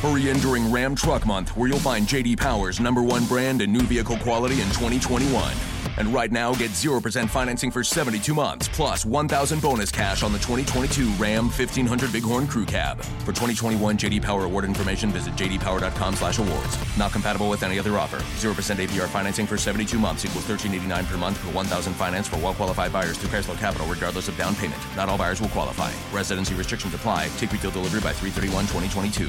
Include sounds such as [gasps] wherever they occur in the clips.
Hurry in during Ram Truck Month, where you'll find JD Power's number one brand and new vehicle quality in 2021. And right now, get 0% financing for 72 months, plus 1,000 bonus cash on the 2022 Ram 1500 Bighorn Crew Cab. For 2021 JD Power award information, visit jdpower.com slash awards. Not compatible with any other offer. 0% APR financing for 72 months equals 1389 per month per 1,000 finance for well-qualified buyers through Chrysler Capital, regardless of down payment. Not all buyers will qualify. Residency restrictions apply. Take retail delivery by 331 2022.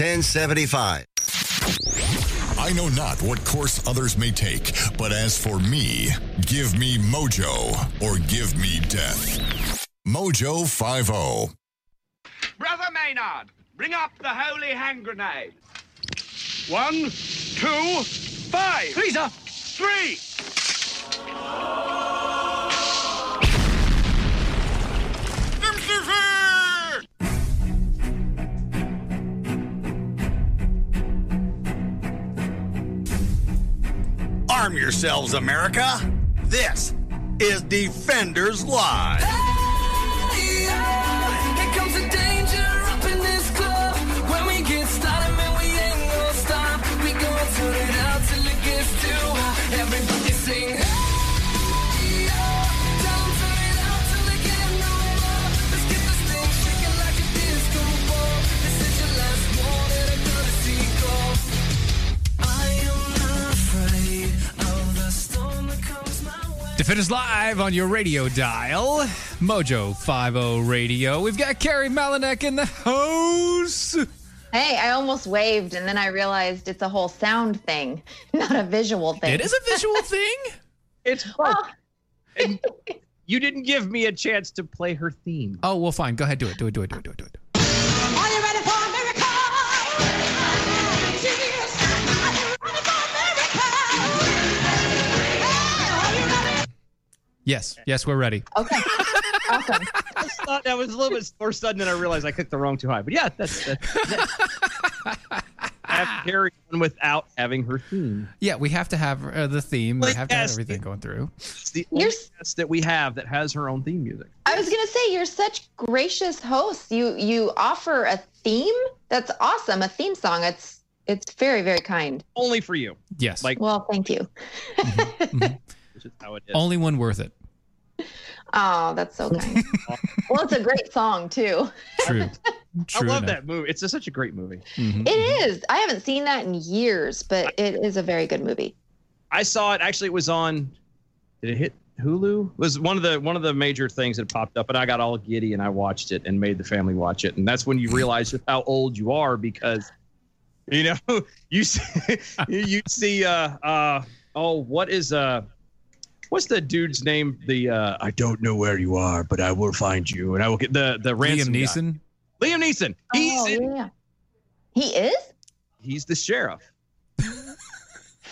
1075. I know not what course others may take, but as for me, give me mojo or give me death. Mojo oh. 50. Brother Maynard, bring up the holy hand grenade. One, two, five. Lisa, three. Arm yourselves, America. This is Defenders Live. Defenders Live on your radio dial, Mojo 50 Radio. We've got Carrie Malinek in the house. Hey, I almost waved and then I realized it's a whole sound thing, [laughs] not a visual thing. It is a visual thing. [laughs] It's fun. And you didn't give me a chance to play her theme. Oh, well, fine. Go ahead. Do it. Do it. Do it. Do it. Do it. Do it. Yes. Yes, we're ready. Okay. [laughs] awesome. I just thought that was a little bit more sudden, and I realized I clicked the wrong too high. But yeah, that's, that's, that's [laughs] I have to carry on without having her theme. Yeah, we have to have uh, the theme. We Well, have to have everything going through. It's the only guest that we have that has her own theme music. I was gonna say you're such gracious hosts. You you offer a theme. That's awesome. A theme song. It's it's very very kind. Only for you. Yes. Like, Well, thank you. [laughs] which is how it is. Only one worth it. Oh, that's so kind. [laughs] well, it's a great song too. True. [laughs] True I love enough. that movie. It's just such a great movie. Mhm. It is. I haven't seen that in years, but it is a very good movie. I saw it. Actually, it was on. Did it hit Hulu? It was one of the one of the major things that popped up, and I got all giddy and I watched it and made the family watch it, and that's when you [laughs] realize how old you are because, you know, you see, you see, uh, uh, oh, what is uh, what's the dude's name? The uh, I don't know where you are, but I will find you, and I will get the the Liam ransom guy. Neeson. Liam Neeson. He's oh, in, yeah. He is he's the sheriff.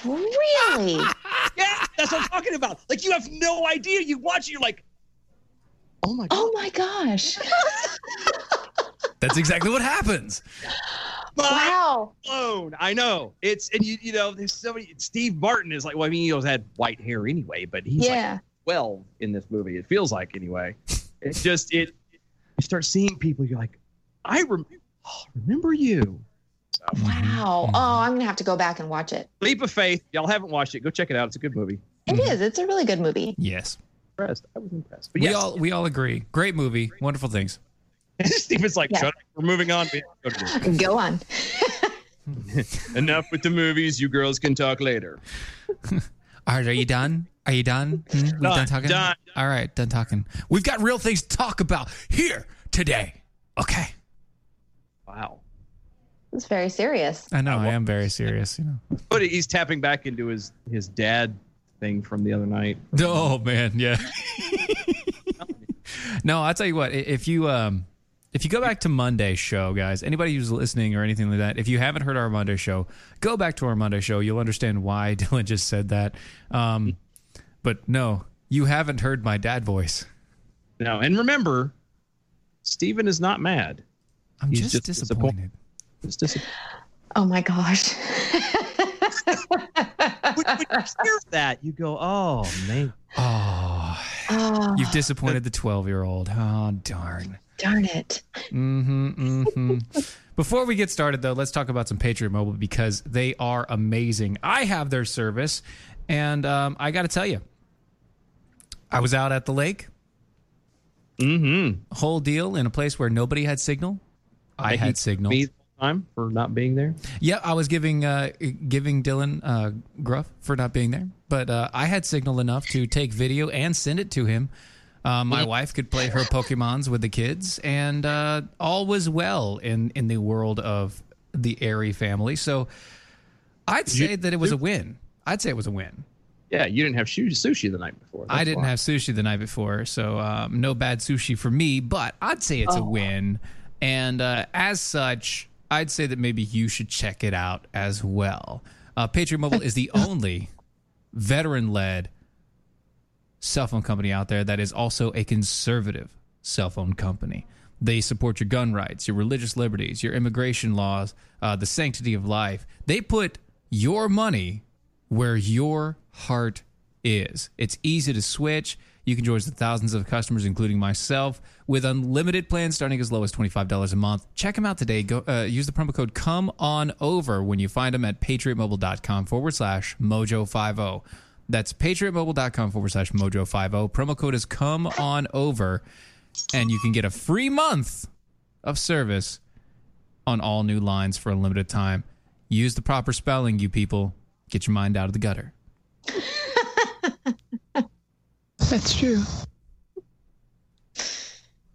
really. [laughs] Yeah, that's what I'm talking about. Like you have no idea. You watch it, you're like, oh my god. oh my gosh! [laughs] That's exactly what happens. Wow. blown. I know. It's and you you know there's so many. Steve Martin is like well I mean he always had white hair anyway, but he's Yeah. like 12 in this movie. It feels like anyway. It's just it. You start seeing people. You're like, I rem- oh, remember you. So, Wow. Mm-hmm. Oh, I'm gonna have to go back and watch it. Leap of Faith. Y'all haven't watched it? Go check it out. It's a good movie. It mm-hmm. is. It's a really good movie. Yes. Impressed. I was impressed. But We yes, all we all agree. Great movie. Wonderful things. [laughs] Stephen's like, Yeah. shut up. We're moving on. We have to go to work." Go on. [laughs] Enough with the movies. You girls can talk later. All right, are you done? Are you done? Hmm? We Done, done talking? done. All right, done talking. We've got real things to talk about here today. Okay. Wow. It's very serious. I know. I am very serious. You know. But he's tapping back into his his dad thing from the other night. Oh man, yeah. [laughs] no, I'll tell you what. If you um, if you go back to Monday's show, guys, anybody who's listening or anything like that, if you haven't heard our Monday show, go back to our Monday show. You'll understand why [laughs] Dylan just said that. Um, but no, you haven't heard my dad voice. No, and remember, Stephen is not mad. I'm just, just disappointed. It's disappointed. Oh my gosh. when, when you hear that, you go, "Oh man." Oh, oh, you've disappointed the 12 year old. Oh, darn. darn it. Mm-hmm, mm-hmm. Before we get started, though, let's talk about some Patriot Mobile because they are amazing. I have their service, and um, I got to tell you, I was out at the lake, Mm-hmm. whole deal in a place where nobody had signal. I had signal. Me time for not being there. Yeah, I was giving uh, giving Dylan uh, gruff for not being there, but uh, I had signal enough to take video and send it to him. Uh, my wife could play her Pokemons with the kids, and uh, all was well in in the world of the Airy family. So I'd say that it was a win. I'd say it was a win. Yeah, you didn't have sushi the night before. I didn't why. have sushi the night before, so um, no bad sushi for me. But I'd say it's a win, and uh, as such, I'd say that maybe you should check it out as well. Uh, Patriot Mobile is the [laughs] only veteran-led cell phone company out there that is also a conservative cell phone company. They support your gun rights, your religious liberties, your immigration laws, uh, the sanctity of life. They put your money where your heart is. It's easy to switch. You can join the thousands of customers, including myself, with unlimited plans starting as low as $25 a month. Check them out today. Go uh, Use the promo code COME ON OVER when you find them at patriotmobile.com forward slash mojo50. That's patriotmobile.com forward slash mojo50. Promo code is COME ON OVER, and you can get a free month of service on all new lines for a limited time. Use the proper spelling, you people. Get your mind out of the gutter. That's true.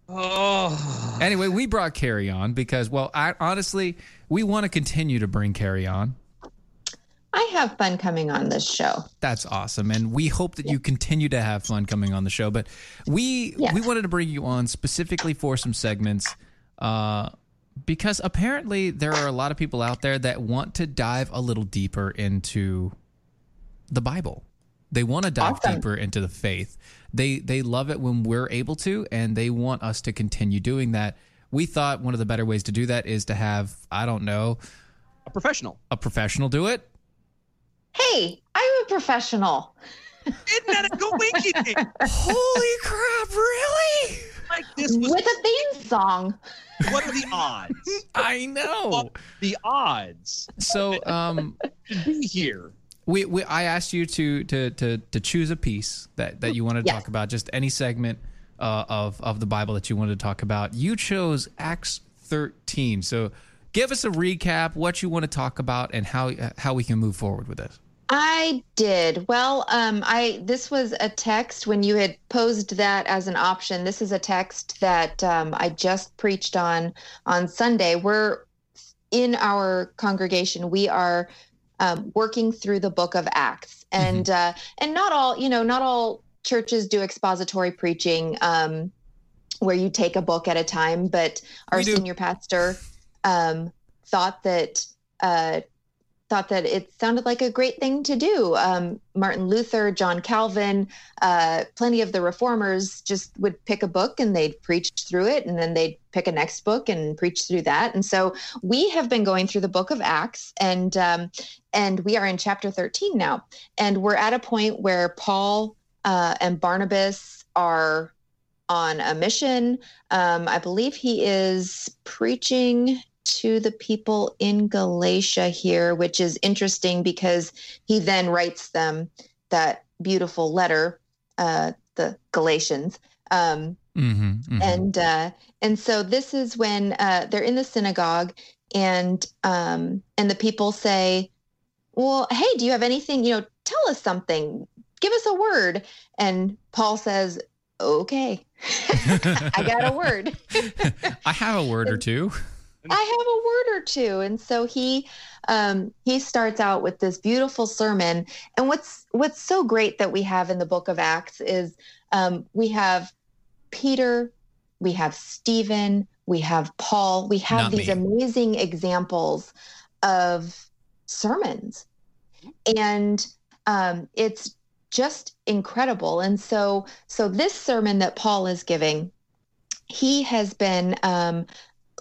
Oh, Anyway, we brought Carrie on because, well, I honestly, we want to continue to bring Carrie on. I have fun coming on this show. That's awesome, and we hope that you continue to have fun coming on the show. But we Yeah. we wanted to bring you on specifically for some segments, uh, because apparently there are a lot of people out there that want to dive a little deeper into the Bible. They want to dive Awesome. deeper into the faith. They they love it when we're able to, and they want us to continue doing that. We thought one of the better ways to do that is to have I don't know a professional. a professional do it. Hey, I'm a professional. Isn't that a coincidence? [laughs] Holy crap! Really? like this was. With a theme song. What are the odds? I know. The odds So um, to be here. We, we I asked you to to to to choose a piece that that you wanted to Yes. talk about, just any segment uh, of of the Bible that you wanted to talk about. You chose Acts 13. So give us a recap, what you want to talk about, and how how we can move forward with this. I did. Well, um, I this was a text when you had posed that as an option. This is a text that um, I just preached on on Sunday. We're in our congregation. We are um, working through the Book of Acts, and uh, and not all you know, not all churches do expository preaching. Um, where you take a book at a time, but our senior pastor um, thought that uh, thought that it sounded like a great thing to do. Um, Martin Luther, John Calvin, uh, plenty of the reformers just would pick a book and they'd preach through it, and then they'd pick a next book and preach through that. And so we have been going through the book of Acts, and um, and we are in chapter 13 now, and we're at a point where Paul uh, and Barnabas are on a mission. Um, I believe he is preaching to the people in Galatia here, which is interesting because he then writes them that beautiful letter, uh, the Galatians. Um, Mm-hmm, mm-hmm. and uh, and so this is when uh, they're in the synagogue, and um, and the people say, "Well, hey, do you have anything? You know, tell us something. Give us a word." And Paul says, "Okay, [laughs] I got a word. [laughs] I have a word or two. [laughs] I have a word or two. And so he um, he starts out with this beautiful sermon. And what's what's so great that we have in the Book of Acts is um, we have Peter, we have Stephen, we have Paul, we have Not these me. amazing examples of sermons, and um, it's just incredible. And so, so this sermon that Paul is giving, he has been um,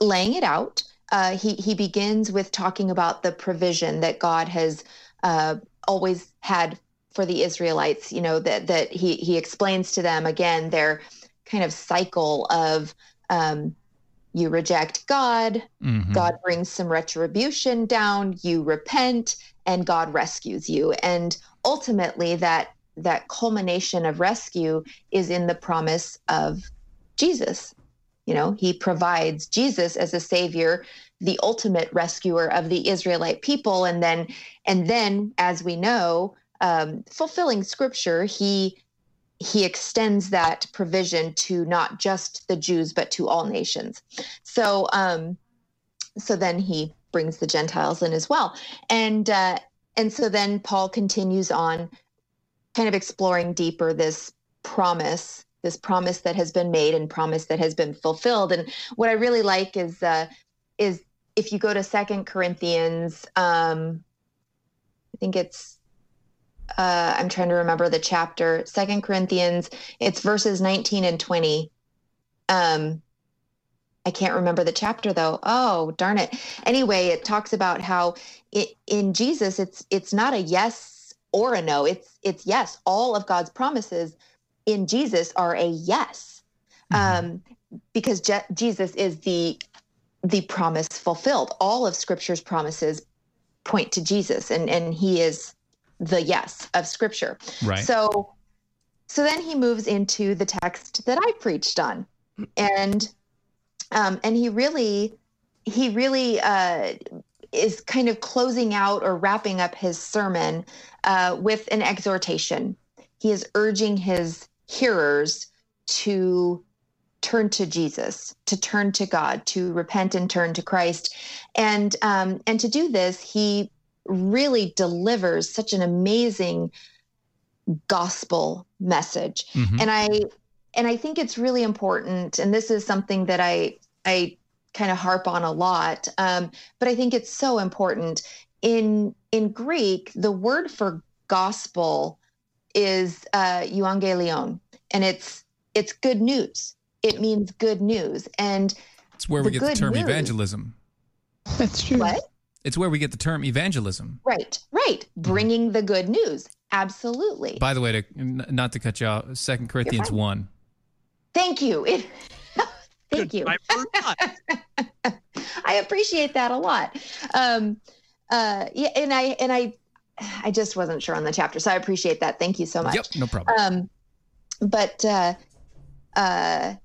laying it out. Uh, he he begins with talking about the provision that God has uh, always had for the Israelites. You know that that he he explains to them again their kind of cycle of um, you reject God, Mhm. God brings some retribution down, you repent, and God rescues you. And ultimately, that that culmination of rescue is in the promise of Jesus. You know, he provides Jesus as a savior, the ultimate rescuer of the Israelite people, and then and then, as we know, um, fulfilling Scripture, he he extends that provision to not just the Jews but to all nations. So um, so then he brings the Gentiles in as well, and uh, and so then Paul continues on, kind of exploring deeper this promise, this promise that has been made and promise that has been fulfilled. And what I really like is uh, is if you go to Second Corinthians, um, I think it's uh, I'm trying to remember the chapter. Second Corinthians, it's verses 19 and 20. Um, I can't remember the chapter though. Oh, darn it. Anyway, it talks about how it, in Jesus, it's it's not a yes or a no. It's it's yes. All of God's promises in Jesus are a yes, um, because Je- Jesus is the the promise fulfilled. All of Scripture's promises point to Jesus, and and He is the yes of Scripture. Right. So, so then he moves into the text that I preached on, and um, and he really, he really uh, is kind of closing out or wrapping up his sermon uh, with an exhortation. He is urging his hearers to turn to Jesus, to turn to God, to repent and turn to Christ, and um, and to do this, he really delivers such an amazing gospel message. Mhm. and i and i think it's really important and this is something that i i kind of harp on a lot um, but i think it's so important. In in greek the word for gospel is uh, euangelion and it's it's good news it means good news and It's where we the get the term news- evangelism. That's true. what It's where we get the term evangelism. right right bringing the good news absolutely By the way, to not to cut you off, Second Corinthians one. Thank you. It, [laughs] thank you. I. [laughs] I appreciate that a lot. Um, uh, yeah, and I and I, I just wasn't sure on the chapter, so I appreciate that. Thank you so much. Yep, no problem. Um, but uh, uh,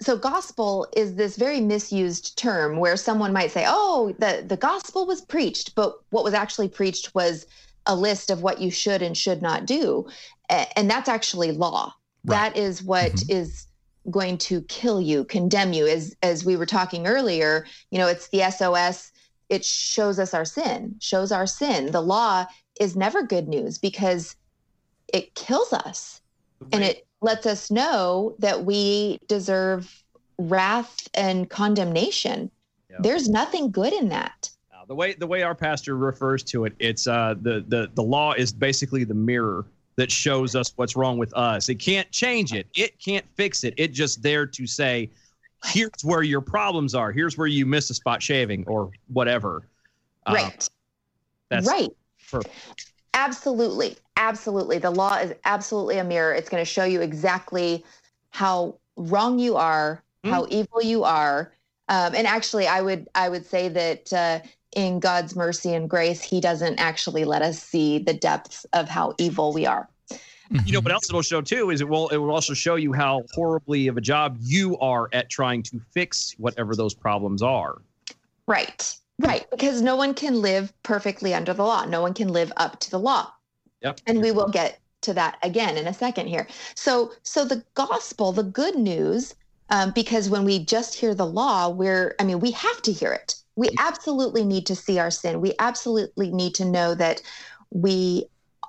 so gospel is this very misused term where someone might say, "Oh, the the gospel was preached," but what was actually preached was a list of what you should and should not do, and that's actually law. Right. That is what is going to kill you, condemn you. As as we were talking earlier, you know, it's the SOS. It shows us our sin, shows our sin. The law is never good news because it kills us and it lets us know that we deserve wrath and condemnation. Yeah. There's nothing good in that. The way the way our pastor refers to it, it's uh, the the the law is basically the mirror that shows us what's wrong with us. It can't change it. It can't fix it. It's just there to say, here's where your problems are. Here's where you miss a spot shaving or whatever. Uh, right. That's right. Perfect. Absolutely. Absolutely. The law is absolutely a mirror. It's going to show you exactly how wrong you are, how evil you are. Um, and actually, I would I would say that uh, in God's mercy and grace, He doesn't actually let us see the depths of how evil we are. you know what else it'll show too is it will it will also show you how horribly of a job you are at trying to fix whatever those problems are. Right. Right. Because no one can live perfectly under the law. No one can live up to the law. Yep. And we will get to that again in a second here. So, so the gospel, the good news, um, because when we just hear the law, we're, I mean, we have to hear it. We absolutely need to see our sin. We absolutely need to know that we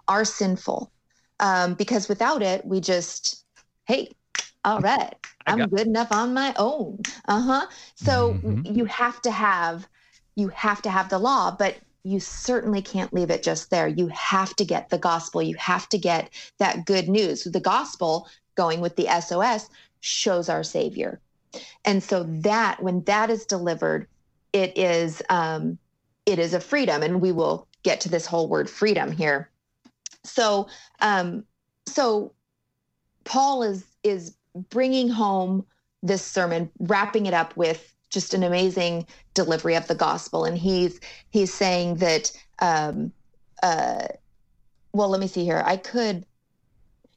are sinful. Um, because without it, we just, hey, all right, I'm good enough on my own. Uh huh. So Mhm. you have to have, you have to have the law, but you certainly can't leave it just there. You have to get the gospel. You have to get that good news. The gospel, going with the SOS, shows our Savior. And so that when that is delivered, it is um, it is a freedom, and we will get to this whole word freedom here. So um, so Paul is is bringing home this sermon, wrapping it up with just an amazing delivery of the gospel, and he's he's saying that. Um, uh, well, let me see here. I could,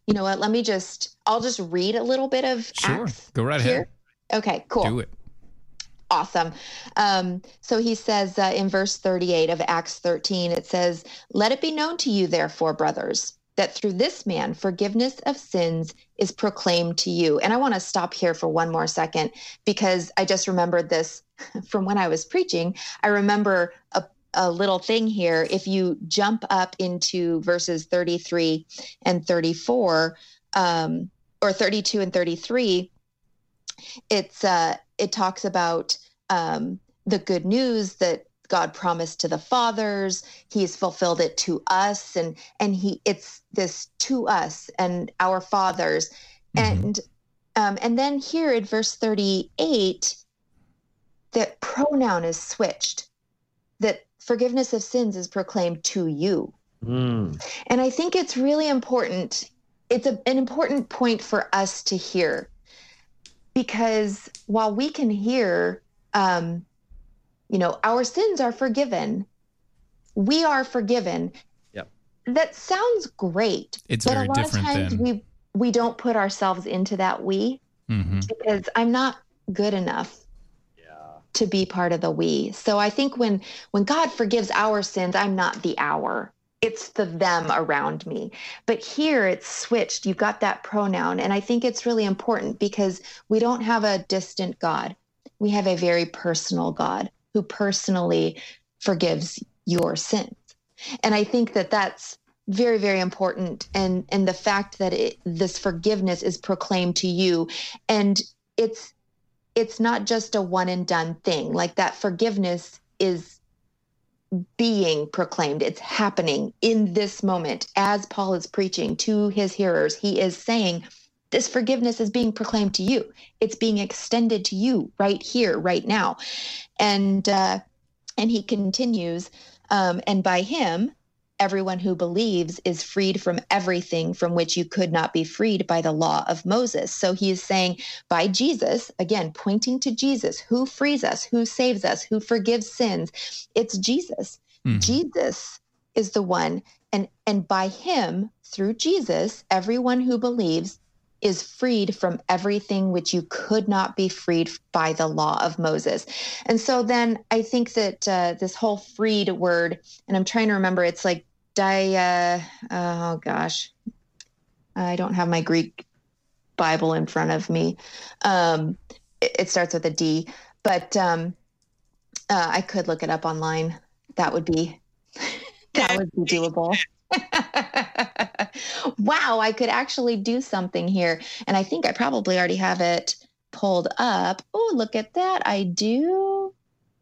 you know what? Let me just. I'll just read a little bit of Sure. Acts Go right here. ahead. Okay, cool Do it. awesome. Um, so he says uh, in verse 38 of Acts 13, it says, Let it be known to you, therefore, brothers, that through this man forgiveness of sins is proclaimed to you. And I want to stop here for one more second because I just remembered this [laughs] from when I was preaching. I remember a a little thing here. If you jump up into verses 33 and 34, um, or 32 and 33, it's uh, it talks about um, the good news that God promised to the fathers. He's fulfilled it to us, and and he it's this to us and our fathers, Mhm. and um, and then here in verse thirty eight, that pronoun is switched, that forgiveness of sins is proclaimed to you. Mm. And I think it's really important. It's a, an important point for us to hear because while we can hear, um, you know, our sins are forgiven, we are forgiven. Yep. That sounds great. It's but very a lot different of times than- we we don't put ourselves into that we hmm because I'm not good enough Yeah. to be part of the we. So I think when when God forgives our sins, I'm not the our. It's the them around me. But here it's switched. You've got that pronoun. And I think it's really important because we don't have a distant God. We have a very personal God who personally forgives your sins. And I think that that's very very important and and the fact that it, this forgiveness is proclaimed to you and it's it's not just a one and done thing. Like that forgiveness is being proclaimed. It's happening in this moment as Paul is preaching to his hearers. He is saying, This forgiveness is being proclaimed to you. It's being extended to you right here, right now. And uh, and he continues, um, and by him, everyone who believes is freed from everything from which you could not be freed by the law of Moses. So he is saying, by Jesus, again, pointing to Jesus, who frees us, who saves us, who forgives sins. It's Jesus. Mhm. Jesus is the one. And, and by him, through Jesus, everyone who believes is freed from everything which you could not be freed by the law of Moses. And so then I think that uh, this whole freed word, and I'm trying to remember, it's like dia, uh, oh gosh, I don't have my Greek Bible in front of me. Um, it, it starts with a D, but um, uh, I could look it up online. That would be [laughs] that would be doable. [laughs] wow, I could actually do something here, and I think I probably already have it pulled up. Oh, look at that! I do.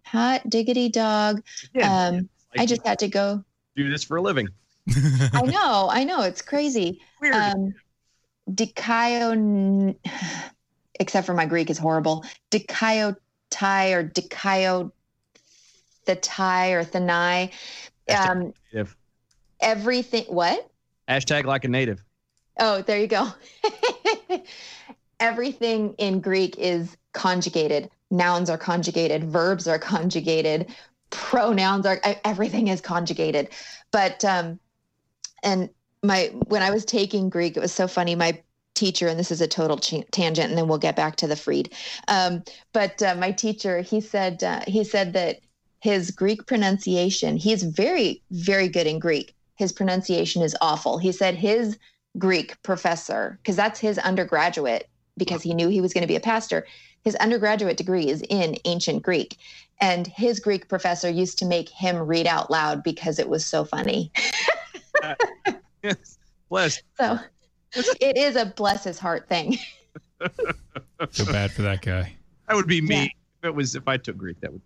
Hot diggity dog. Yeah. Um, I just had to go. do this for a living. I know, I know, it's crazy. Weird. Um, Dikaio, [sighs] except for my Greek is horrible. Dikaiotai or Dikaio Thatai or Thanai. Um, everything, what? hashtag like a native. Oh, there you go. [laughs] Everything in Greek is conjugated. Nouns are conjugated, verbs are conjugated, pronouns are everything is conjugated. But um and my when I was taking Greek, it was so funny. My teacher, and this is a total ch- tangent, and then we'll get back to the Freed. Um, but uh, my teacher, he said uh, he said that his Greek pronunciation, he's very very good in Greek. His pronunciation is awful. He said his Greek professor, because that's his undergraduate, because he knew he was going to be a pastor. His undergraduate degree is in ancient Greek. And his Greek professor used to make him read out loud because it was so funny. Bless. So it is a bless his heart thing. Feel bad for that guy. That would be me. Yeah. If it was if I took Greek, that would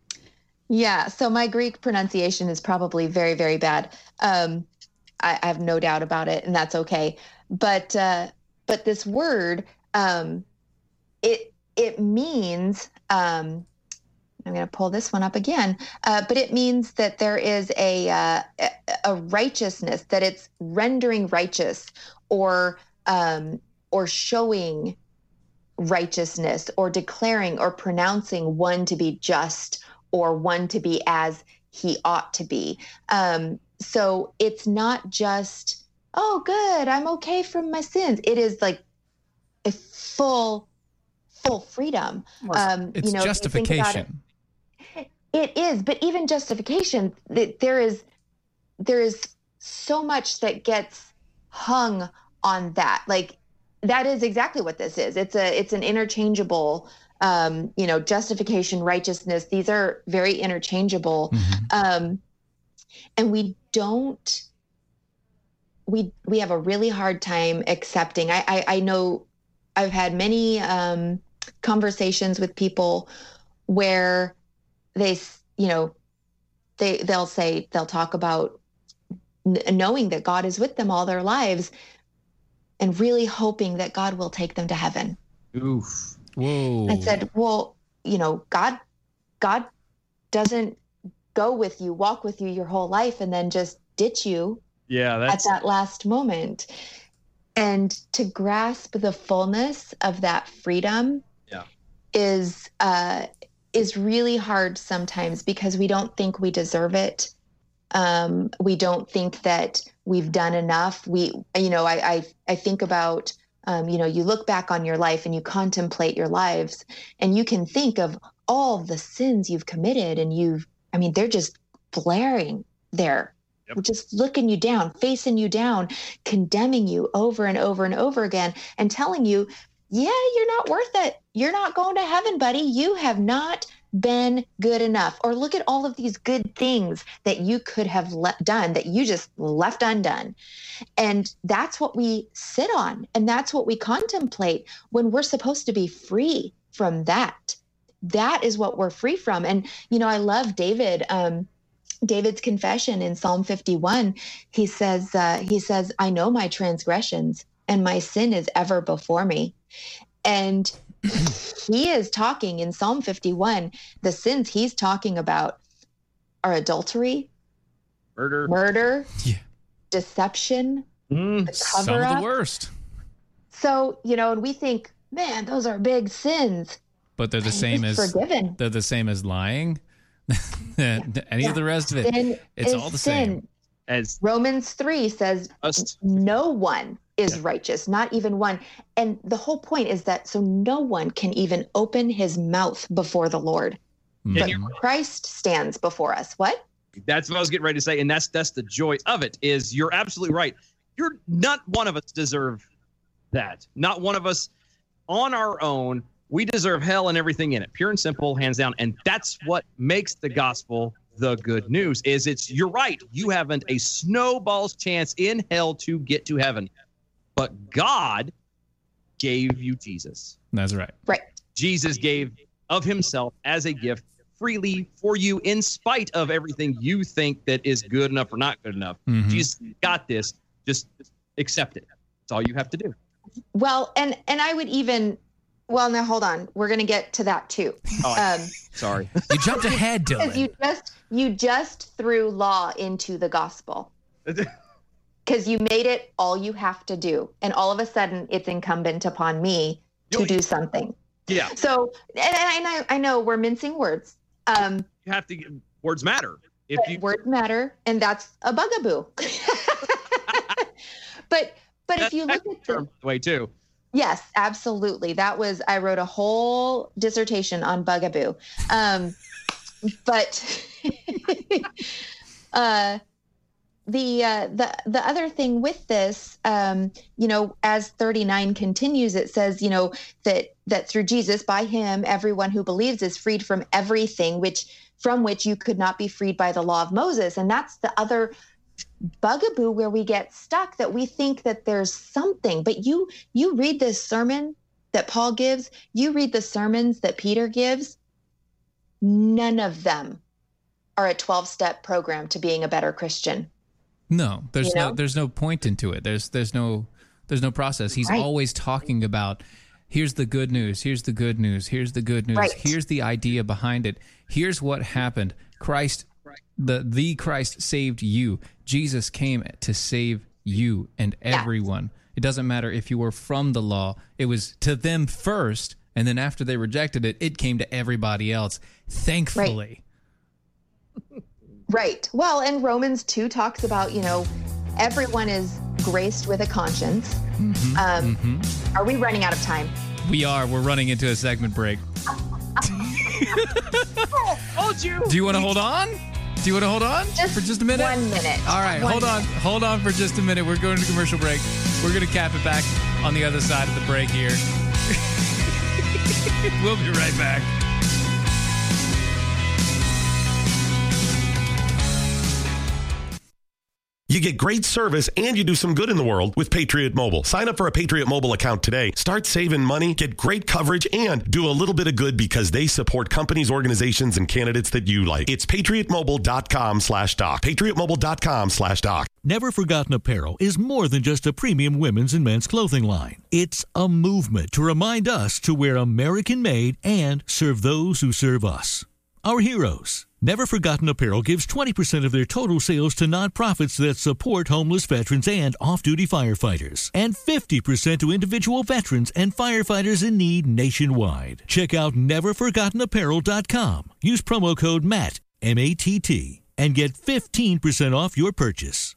Yeah. So my Greek pronunciation is probably very, very bad. Um, I, I have no doubt about it, and that's okay. But uh, but this word, um, it it means. Um, I'm going to pull this one up again, uh, but it means that there is a uh, a- righteousness that it's rendering righteous, or um, or showing righteousness, or declaring or pronouncing one to be just or one to be as he ought to be. Um, so it's not just, oh, good, I'm okay from my sins. It is like a full, full freedom. Um, It's you know, if you think about it- justification. it is, but even justification, th- there is there is so much that gets hung on that. Like that is exactly what this is. It's a it's an interchangeable um, you know, justification, righteousness, these are very interchangeable. Um, and we don't we we have a really hard time accepting. I I, I know I've had many um, conversations with people where they you know they they'll say they'll talk about n- knowing that God is with them all their lives and really hoping that God will take them to heaven. Oof. Whoa. I said, well, you know, God, God doesn't go with you, walk with you your whole life, and then just ditch you Yeah, at that's that last moment. And to grasp the fullness of that freedom Yeah. is uh, is really hard sometimes because we don't think we deserve it. Um, we don't think that we've done enough. We, you know, I I, I think about. Um, you know, you look back on your life and you contemplate your lives, and you can think of all the sins you've committed, and you've, I mean, they're just blaring there Yep. just looking you down, facing you down, condemning you over and over and over again, and telling you, yeah, you're not worth it. You're not going to heaven, buddy. You have not been good enough. Or look at all of these good things that you could have le- done that you just left undone. And that's what we sit on. And that's what we contemplate when we're supposed to be free from that. That is what we're free from. And, you know, I love David. Um, David's confession in Psalm 51, he says, uh, he says, I know my transgressions and my sin is ever before me. And he is talking in Psalm 51, the sins he's talking about are adultery, murder. murder, Yeah. deception, Mm. the Some of the worst. So, you know, and we think, man, those are big sins. But they're the And same as forgiven. they're the same as lying. [laughs] Any of the rest of it. Sin It's all the sin. same. As Romans 3 says us, no one is Yeah. righteous, not even one. And the whole point is that so no one can even open his mouth before the Lord. But Mhm. Christ stands before us. What? that's what I was getting ready to say, and that's that's the joy of it. Is you're absolutely right. You're not one of us deserve that. Not one of us on our own. We deserve hell and everything in it, pure and simple, hands down. And that's what makes the gospel the good news. Is it's you're right. You haven't a snowball's chance in hell to get to heaven, but God gave you Jesus. That's right. Right. Jesus gave of himself as a gift freely for you in spite of everything you think that is good enough or not good enough. Mhm. Jesus got this. Just accept it. That's all you have to do. Well, and and I would even well now hold on. We're gonna get to that too. Oh, Um sorry. You jumped [laughs] ahead, because you just you just threw law into the gospel. [laughs] Because you made it all you have to do. And all of a sudden it's incumbent upon me to do something. yeah, So and, and I know I know we're mincing words. Um you have to. Words matter. If you words matter and that's a bugaboo [laughs] but but if you look at the term way too. Yes, absolutely. That was I wrote a whole dissertation on bugaboo. Um, but [laughs] uh, the uh, the the other thing with this, um, you know, as 39 continues, it says, you know, that that through Jesus, by Him, everyone who believes is freed from everything which from which you could not be freed by the law of Moses, and that's the other bugaboo where we get stuck that we think that there's something but you you read this sermon that paul gives you read the sermons that peter gives none of them are a 12 step program to being a better christian No, there's You no there's no point into it. There's there's no there's no process. He's Right. always talking about here's the good news, here's the good news, here's the good news, Right. here's the idea behind it. Here's what happened. Christ the the Christ saved you. Jesus came to save you and everyone. It doesn't matter if you were from the law. It was to them first and then after they rejected it, it came to everybody else. Thankfully. right [laughs] well and romans 2 talks about you know everyone is graced with a conscience um, are we running out of time We are. We're running into a segment break. [laughs] [laughs] Told you. Do you want to hold on? Do you want to hold on Just for just a minute? one minute. All right, One hold on. Hold on for just a minute. We're going to commercial break. We're going to cap it back on the other side of the break here. [laughs] we'll be right back. You get great service and you do some good in the world with Patriot Mobile. Sign up for a Patriot Mobile account today. Start saving money, get great coverage, and do a little bit of good because they support companies, organizations, and candidates that you like. It's patriotmobile.com slash doc. Patriotmobile.com slash doc. Never Forgotten Apparel is more than just a premium women's and men's clothing line. It's a movement to remind us to wear American made and serve those who serve us. Our heroes. Never Forgotten Apparel gives 20% of their total sales to nonprofits that support homeless veterans and off duty firefighters, and 50% to individual veterans and firefighters in need nationwide. Check out neverforgottenapparel.com. Use promo code MATT, M A T T, and get 15% off your purchase.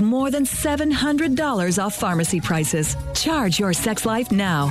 more than $700 off pharmacy prices. Charge your sex life now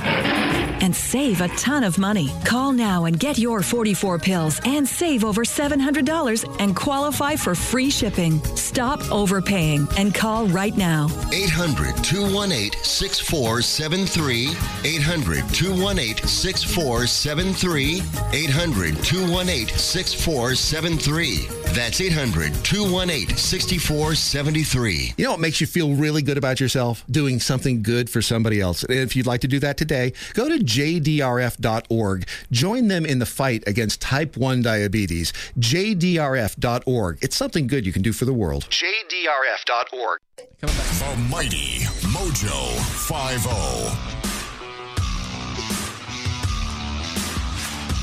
and save a ton of money. Call now and get your 44 pills and save over $700 and qualify for free shipping. Stop overpaying and call right now. 800 218 6473. 800 218 6473. 800 218 6473. That's 800 218 6473. You know what makes you feel really good about yourself? Doing something good for somebody else. And if you'd like to do that today, go to jdrf.org. Join them in the fight against type 1 diabetes. jdrf.org. It's something good you can do for the world. jdrf.org. The mighty Mojo 50.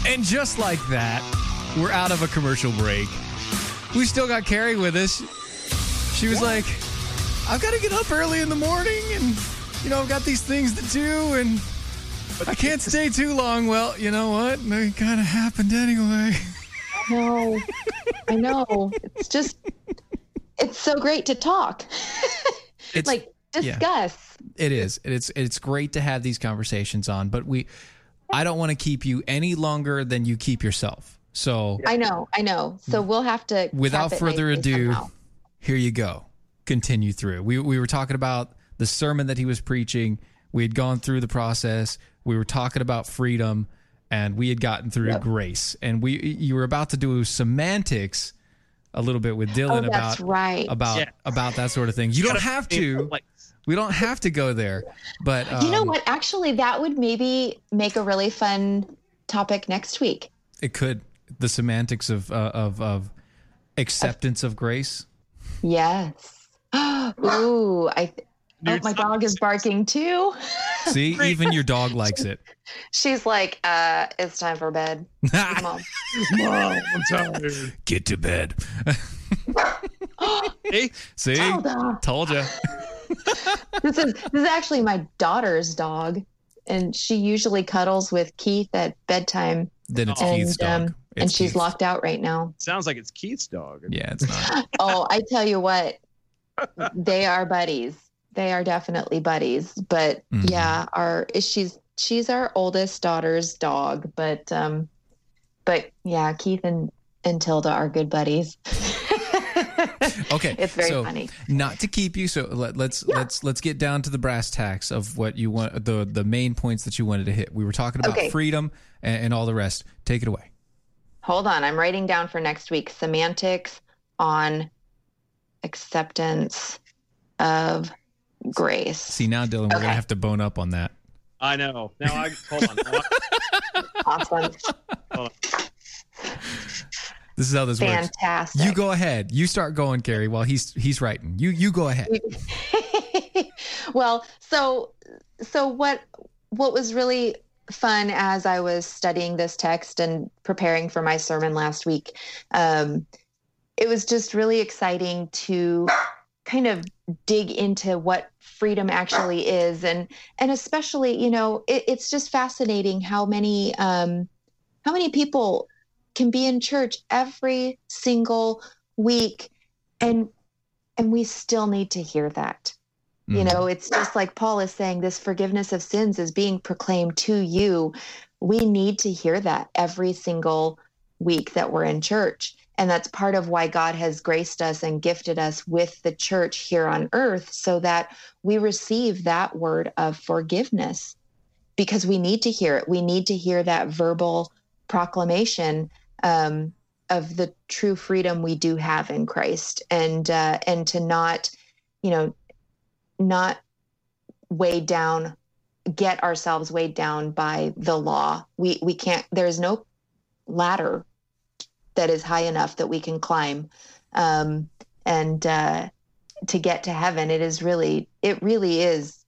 And just like that, we're out of a commercial break. We still got Carrie with us. She was like, I've got to get up early in the morning and, you know, I've got these things to do and I can't stay too long. Well, you know what? It kind of happened anyway. I know. I know. It's just, it's so great to talk. It's like, yeah. discuss. It is. It's it's great to have these conversations on, but we I don't want to keep you any longer than you keep yourself. So I know. I know. So mm. we'll have to. without further nicely ado, somehow. here you go. Continue through. We we were talking about the sermon that he was preaching. We had gone through the process. We were talking about freedom, and we had gotten through Yep. grace. And we you were about to do semantics a little bit with Dylan Oh, that's about right. about Yeah. about that sort of thing. You don't have to. We don't have to go there. But you know um, what? Actually, that would maybe make a really fun topic next week. It could the semantics of uh, of of acceptance of grace. Yes. Ooh, I. Oh, my dog is barking too. [laughs] See, even your dog likes it. She's like, uh, it's time for bed. [laughs] Come on. Mom, I'm tired. Get to bed. [gasps] See? See, Zelda. told you. [laughs] this is this is actually my daughter's dog, and she usually cuddles with Keith at bedtime. Then it's and, Keith's dog. um, and she's Keith's. locked out right now. Sounds like it's Keith's dog. Yeah, it's not. [gasps] Oh, I tell you what, they are buddies. They are definitely buddies. But Mhm. yeah, our she's she's our oldest daughter's dog. But um, but yeah, Keith and and Tilda are good buddies. [laughs] Okay, It's very so funny. Not to keep you, so let, let's let's let's get down to the brass tacks of what you want the the main points that you wanted to hit. We were talking about Okay. freedom and, and all the rest. Take it away. Hold on, I'm writing down for next week semantics on acceptance of grace. See now, Dylan, we're gonna have to bone up on that. I know. Now I hold on. [laughs] Awesome. hold on. This is how this works. Fantastic. You go ahead. You start going, Carrie, while he's he's writing. You you go ahead. [laughs] well, so so what what was really fun as I was studying this text and preparing for my sermon last week, um, it was just really exciting to kind of dig into what freedom actually is, and and especially you know it, it's just fascinating how many um, how many people can be in church every single week and and we still need to hear that. You know it's just like paul is saying this forgiveness of sins is being proclaimed to you. We need to hear that every single week that we're in church and that's part of why god has graced us and gifted us with the church here on earth so that we receive that word of forgiveness because we need to hear it we need to hear that verbal proclamation um, of the true freedom we do have in Christ, and uh, and to not, you know, not weighed down, get ourselves weighed down by the law. We we can't. There is no ladder that is high enough that we can climb, um, and uh, to get to heaven, it is really it really is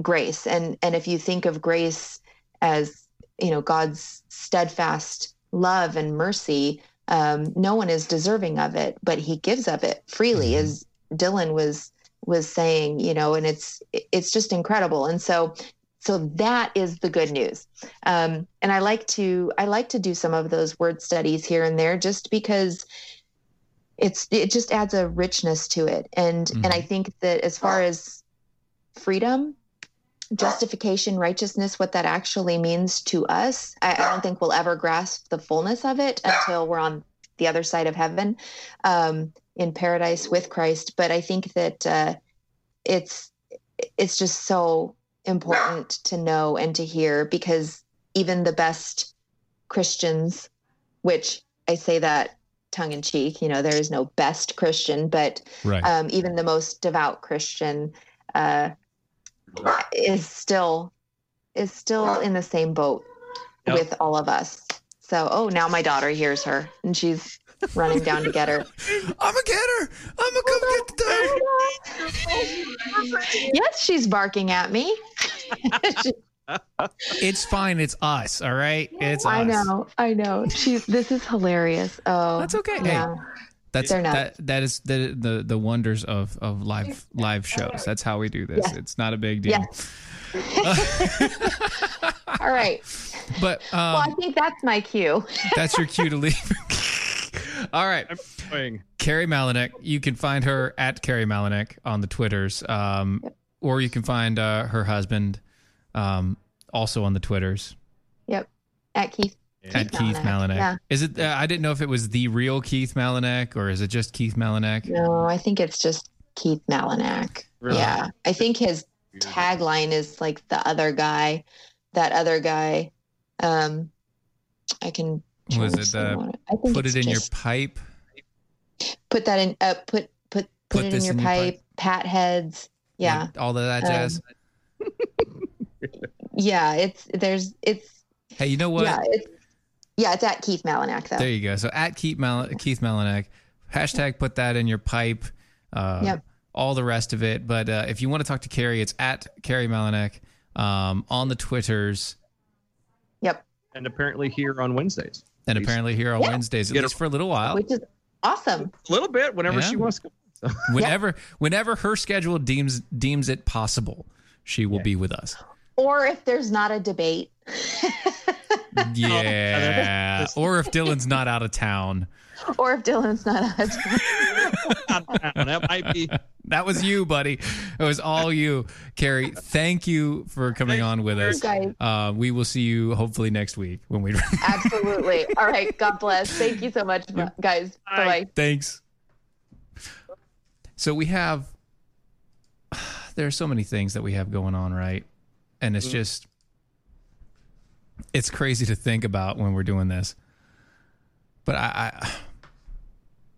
grace. And and if you think of grace as you know God's steadfast love and mercy, um, no one is deserving of it, but He gives of it freely, as Dylan was was saying. You know, and it's it's just incredible. And so so that is the good news. Um, and I like to I like to do some of those word studies here and there, just because it's it just adds a richness to it. And and I think that as far as freedom justification, righteousness, what that actually means to us. I, I don't think we'll ever grasp the fullness of it until we're on the other side of heaven um, in paradise with Christ. But I think that uh, it's it's just so important to know and to hear because even the best Christians, which I say that tongue in cheek, you know, there is no best Christian, but Right. um, even the most devout Christian uh, is still is still in the same boat Yep. with all of us. So, oh, now my daughter hears her and she's running down to get her. I'm gonna get her. I'm gonna come get the dog. yes, she's barking at me. [laughs] It's fine. It's us. All right. It's us I us. know, I know. She's this is hilarious. Oh, That's okay. Yeah. That's They're that. That is the the the wonders of of live live shows. That's how we do this. Yeah. It's not a big deal. [laughs] [laughs] All right. But um, well, I think that's my cue. that's your cue to leave. [laughs] All right. I'm playing. Carrie Malinek. You can find her at Carrie Malinek on the Twitters, um, or you can find uh, her husband um, also on the Twitters Yep. At Keith. at Keith Malinek. Yeah. Is it? Uh, I didn't know if it was the real Keith Malinek or is it just Keith Malinek? No, I think it's just Keith Malinak. Really? Yeah. I think his tagline is like the other guy, that other guy. Um, I can try Was it see uh, what- I think put it in your pipe? put that in. Uh, put put put, Put it in your in your pipe. Pat heads. Yeah. Like, all of that Um, jazz. [laughs] Yeah. It's there's it's hey, you know what? yeah it's yeah it's at Keith Malinak though. There you go. So at Keith Mal- Keith Malinek, hashtag put that in your pipe. Uh, Yep. all the rest of it. But uh, if you want to talk to Carrie, it's at Carrie Malinak um, on the Twitters Yep. And apparently here on Wednesdays. And apparently here on Yeah. Wednesdays, at Get least her- for a little while. Which is awesome. A little bit whenever Yeah. she wants to. [laughs] Whenever, whenever her schedule deems deems it possible, she will be with us. Or if there's not a debate. [laughs] [laughs] Yeah. or if Dylan's not out of town. [laughs] Or if Dylan's not out of town. [laughs] that might be. That was you, buddy. It was all you, Carrie. Thank you for coming on with us. Uh, we will see you hopefully next week when we. Absolutely. All right. God bless. Thank you so much, guys. Bye bye. Thanks. So we have. [sighs] There are so many things that we have going on, right? And it's Mhm. just. It's crazy to think about when we're doing this. But I, I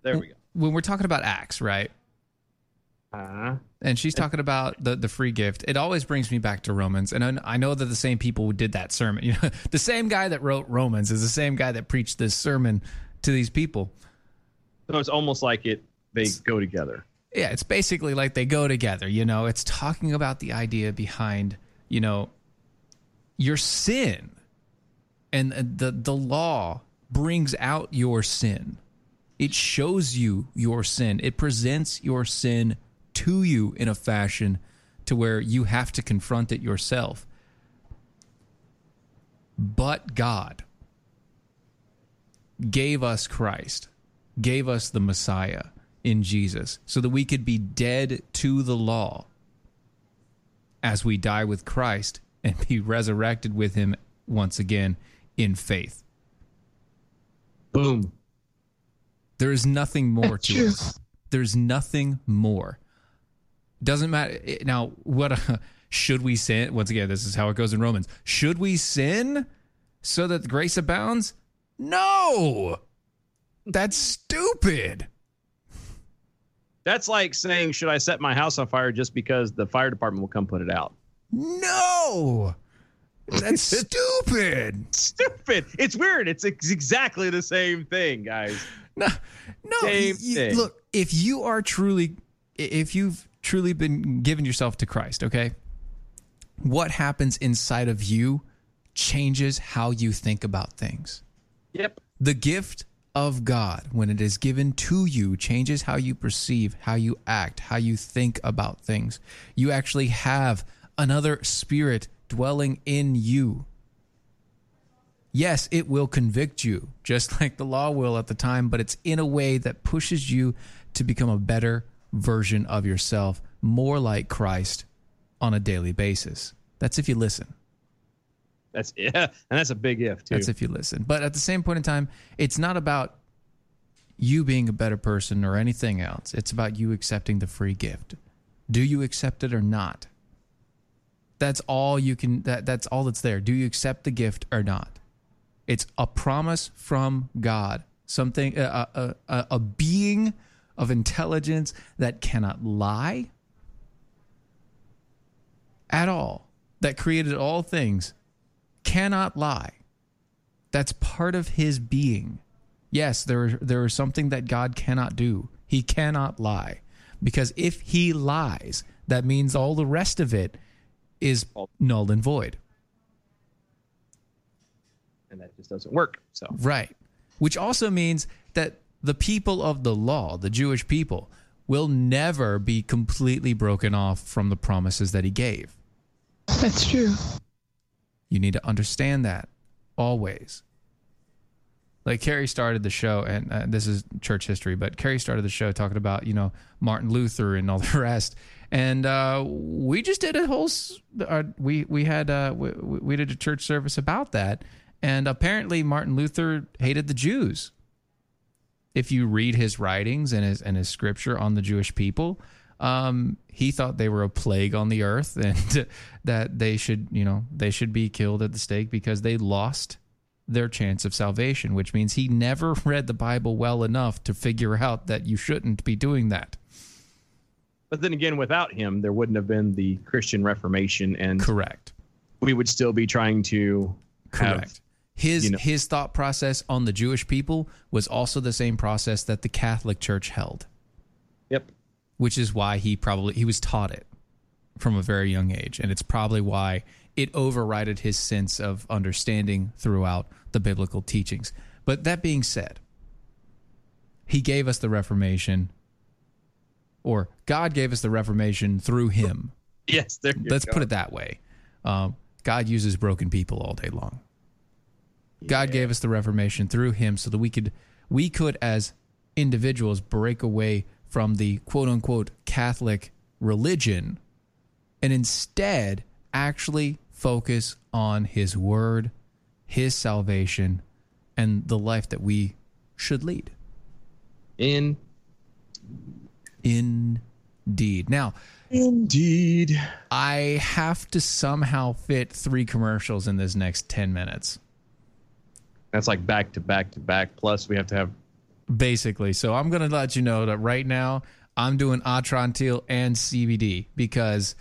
There we go. when we're talking about acts, right? Uh, and she's talking about the the free gift. It always brings me back to Romans, and I, I know that the same people who did that sermon, you know, [laughs] the same guy that wrote Romans is the same guy that preached this sermon to these people. so it's almost like it they go together. Yeah, it's basically like they go together. You know, it's talking about the idea behind you know your sin, and the the law brings out your sin. It shows you your sin. It presents your sin to you in a fashion to where you have to confront it yourself. But God gave us Christ, gave us the Messiah in Jesus, so that we could be dead to the law as we die with Christ and be resurrected with him once again in faith. Boom. There is nothing more to it. There's nothing more. Doesn't matter. Now, what [laughs] should we sin? Once again, this is how it goes in Romans. Should we sin so that grace abounds? No. That's stupid. That's like saying, should I set my house on fire just because the fire department will come put it out? No. That's [laughs] stupid. Stupid. It's weird. It's ex- exactly the same thing, guys. No, no. Same you- thing. Look, if you are truly, if you've truly been given yourself to Christ, okay, what happens inside of you changes how you think about things. Yep. The gift of God, when it is given to you, changes how you perceive, how you act, how you think about things. You actually have another spirit dwelling in you. Yes, it will convict you, just [laughs] like the law will at the time, but it's in a way that pushes you to become a better version of yourself, more like Christ on a daily basis. That's if you listen. That's [laughs] yeah, and that's a big if too. That's if you listen. But at the same point in time, it's not about you being a better person or anything else. It's about you accepting the free gift. Do you accept it or not? That's all you can that that's all that's there. Do you accept the gift or not? It's a promise from God. Something a a, a, a being of intelligence that cannot lie at all. That created all things cannot lie. That's part of his being. Yes, there there is something that God cannot do. He cannot lie. Because if he lies, that means all the rest of it is null and void. and that just doesn't work. So Right. Which also means that the people of the law, the Jewish people, will never be completely broken off from the promises that he gave. That's true. You need to understand that always. Like Carrie started the show, and uh, this is church history, but Carrie started the show talking about you know Martin Luther and all the [laughs] rest, and uh, we just did a whole uh, we we had uh, we, we did a church service about that, and apparently Martin Luther hated the Jews. If you read his writings and his and his scripture on the Jewish people, um, he thought they were a plague on the earth [laughs] and that they should, you know, they should be killed at the stake because they lost their chance of salvation, which means he never [laughs] read the Bible well enough to figure out that you shouldn't be doing that. But then again, without him, there wouldn't have been the Christian Reformation, and correct. We would still be trying to have- Correct. His you know- his thought process on the Jewish people was also the same process that the Catholic Church held. Yep. which is why he probably he was taught it from a very young age, and it's probably why it overrided his sense of understanding throughout the biblical teachings. But that being said, he gave us the Reformation, or God gave us the Reformation through him. [laughs] Yes, Let's go. put it that way. Um, God uses broken people all day long. God gave us the Reformation through Him, so that we could, we could as individuals break away from the quote unquote Catholic religion, and instead actually focus on His Word, His salvation, and the life that we should lead. In indeed. Now, indeed, I have to somehow fit three commercials in this next 10 minutes. That's like back to back to back. Plus, we have to have Basically. So I'm going to let you know that right now I'm doing Atrantil and CBD because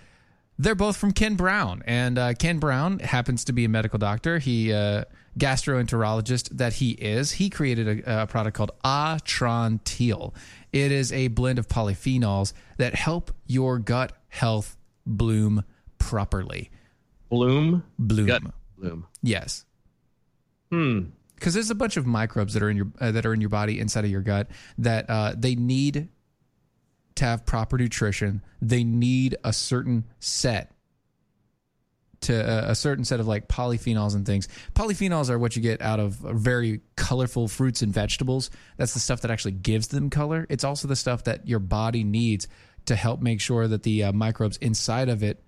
they're both from Ken Brown. And uh, Ken Brown happens to be a medical doctor. He, uh, gastroenterologist that he is, he created a, a product called Atrantil. It is a blend of polyphenols that help your gut health bloom properly. bloom. Bloom. Gut bloom. Yes. Hmm. because there's a bunch of microbes that are in your uh, that are in your body inside of your gut that uh, they need to have proper nutrition. They need a certain set to a certain set of like polyphenols and things. Polyphenols are what you get out of very colorful fruits and vegetables. That's the stuff that actually gives them color. It's also the stuff that your body needs to help make sure that the uh, microbes inside of it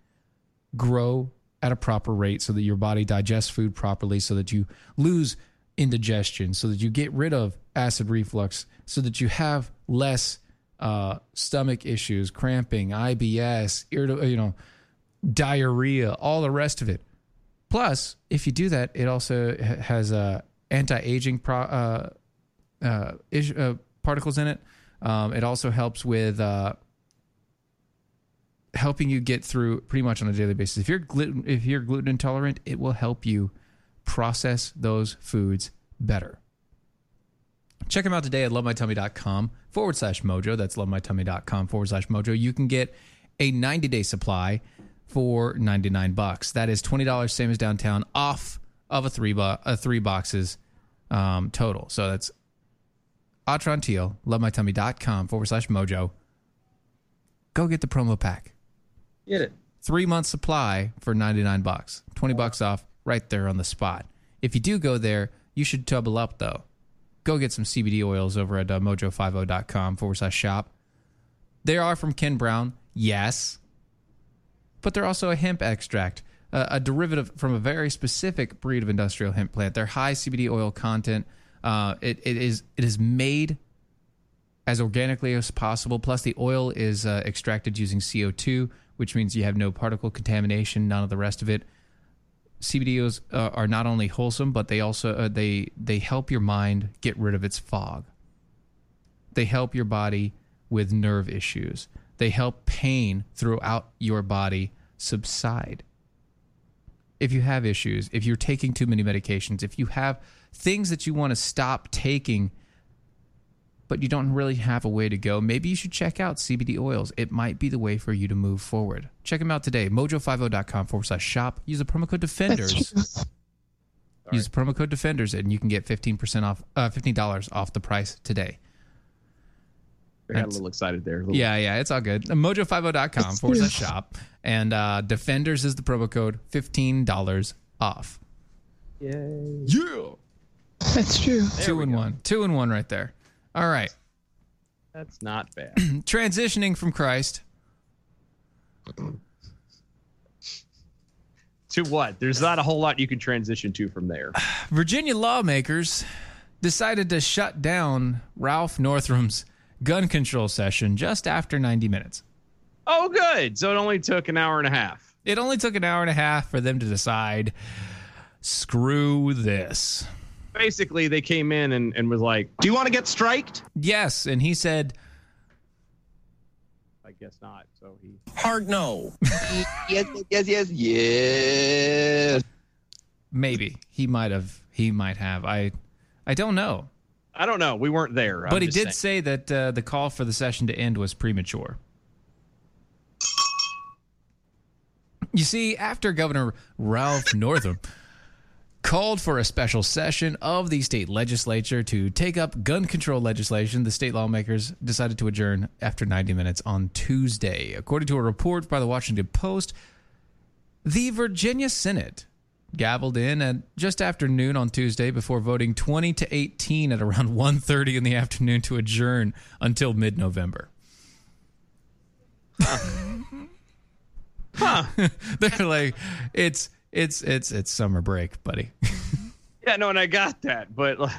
grow at a proper rate so that your body digests food properly so that you lose indigestion so that you get rid of acid reflux so that you have less uh, stomach issues cramping ibs you know diarrhea all the rest of it plus if you do that it also has uh, anti-aging pro- uh, uh, is- uh, particles in it um, it also helps with uh, helping you get through pretty much on a daily basis. If you're gluten if you're gluten intolerant, it will help you process those foods better. Check them out today at lovemytummy.com forward slash mojo. That's lovemytummy.com forward slash mojo. You can get a 90 day supply for 99 bucks. That is $20, same as downtown, off of a three, bo- a three boxes um, total. So that's Atrantil, lovemytummy.com forward slash mojo. Go get the promo pack. Get it. Three month supply for 99 bucks. 20 bucks off right there on the spot. If you do go there, you should double up though. Go get some CBD oils over at uh, mojo50.com forward slash shop. They are from Ken Brown, yes, but they're also a hemp extract, a derivative from a very specific breed of industrial hemp plant. They're high CBD oil content. Uh, it, it is it is made as organically as possible. Plus, the oil is uh, extracted using CO2, which means you have no particle contamination, none of the rest of it. CBD oils uh, are not only wholesome, but they also uh, they they help your mind get rid of its fog. They help your body with nerve issues. They help pain throughout your body subside. If you have issues, if you're taking too many medications, if you have things that you want to stop taking but you don't really have a way to go, maybe you should check out CBD oils. It might be the way for you to move forward. Check them out today. Mojo50.com forward slash shop. Use the promo code Defenders. Use the promo code Defenders and you can get 15% off, uh, $15 off the price today. I got a little excited there. Little- Yeah, yeah, it's all good. Mojo50.com forward slash shop. And uh, Defenders is the promo code, $15 off. Yay. Yeah. [laughs] That's true. Two and one. Two and one right there. All right. That's not bad. [clears throat] Transitioning from Christ to what? There's not a whole lot you can transition to from there. [sighs] Virginia lawmakers decided to shut down Ralph Northam's gun control session just after 90 minutes. Oh, good. So it only took an hour and a half. It only took an hour and a half for them to decide screw this. Basically, they came in and, and was like, Do you want to get striked? Yes. And he said, I guess not. So he. Hard no. [laughs] yes, yes, yes, yes. maybe. He might have. He might have. I I don't know. I don't know. We weren't there. But I'm he did saying. say that uh, the call for the session to end was premature. You see, after Governor Ralph [laughs] Northam called for a special session of the state legislature to take up gun control legislation, the state lawmakers decided to adjourn after 90 minutes on Tuesday. According to a report by the Washington Post, the Virginia Senate gavelled in at just after noon on Tuesday before voting 20 to 18 at around [laughs] 1:30 in the afternoon to adjourn until mid-November. Huh. [laughs] They're like, it's it's it's it's summer break, buddy. Yeah, no, and I got that. But like,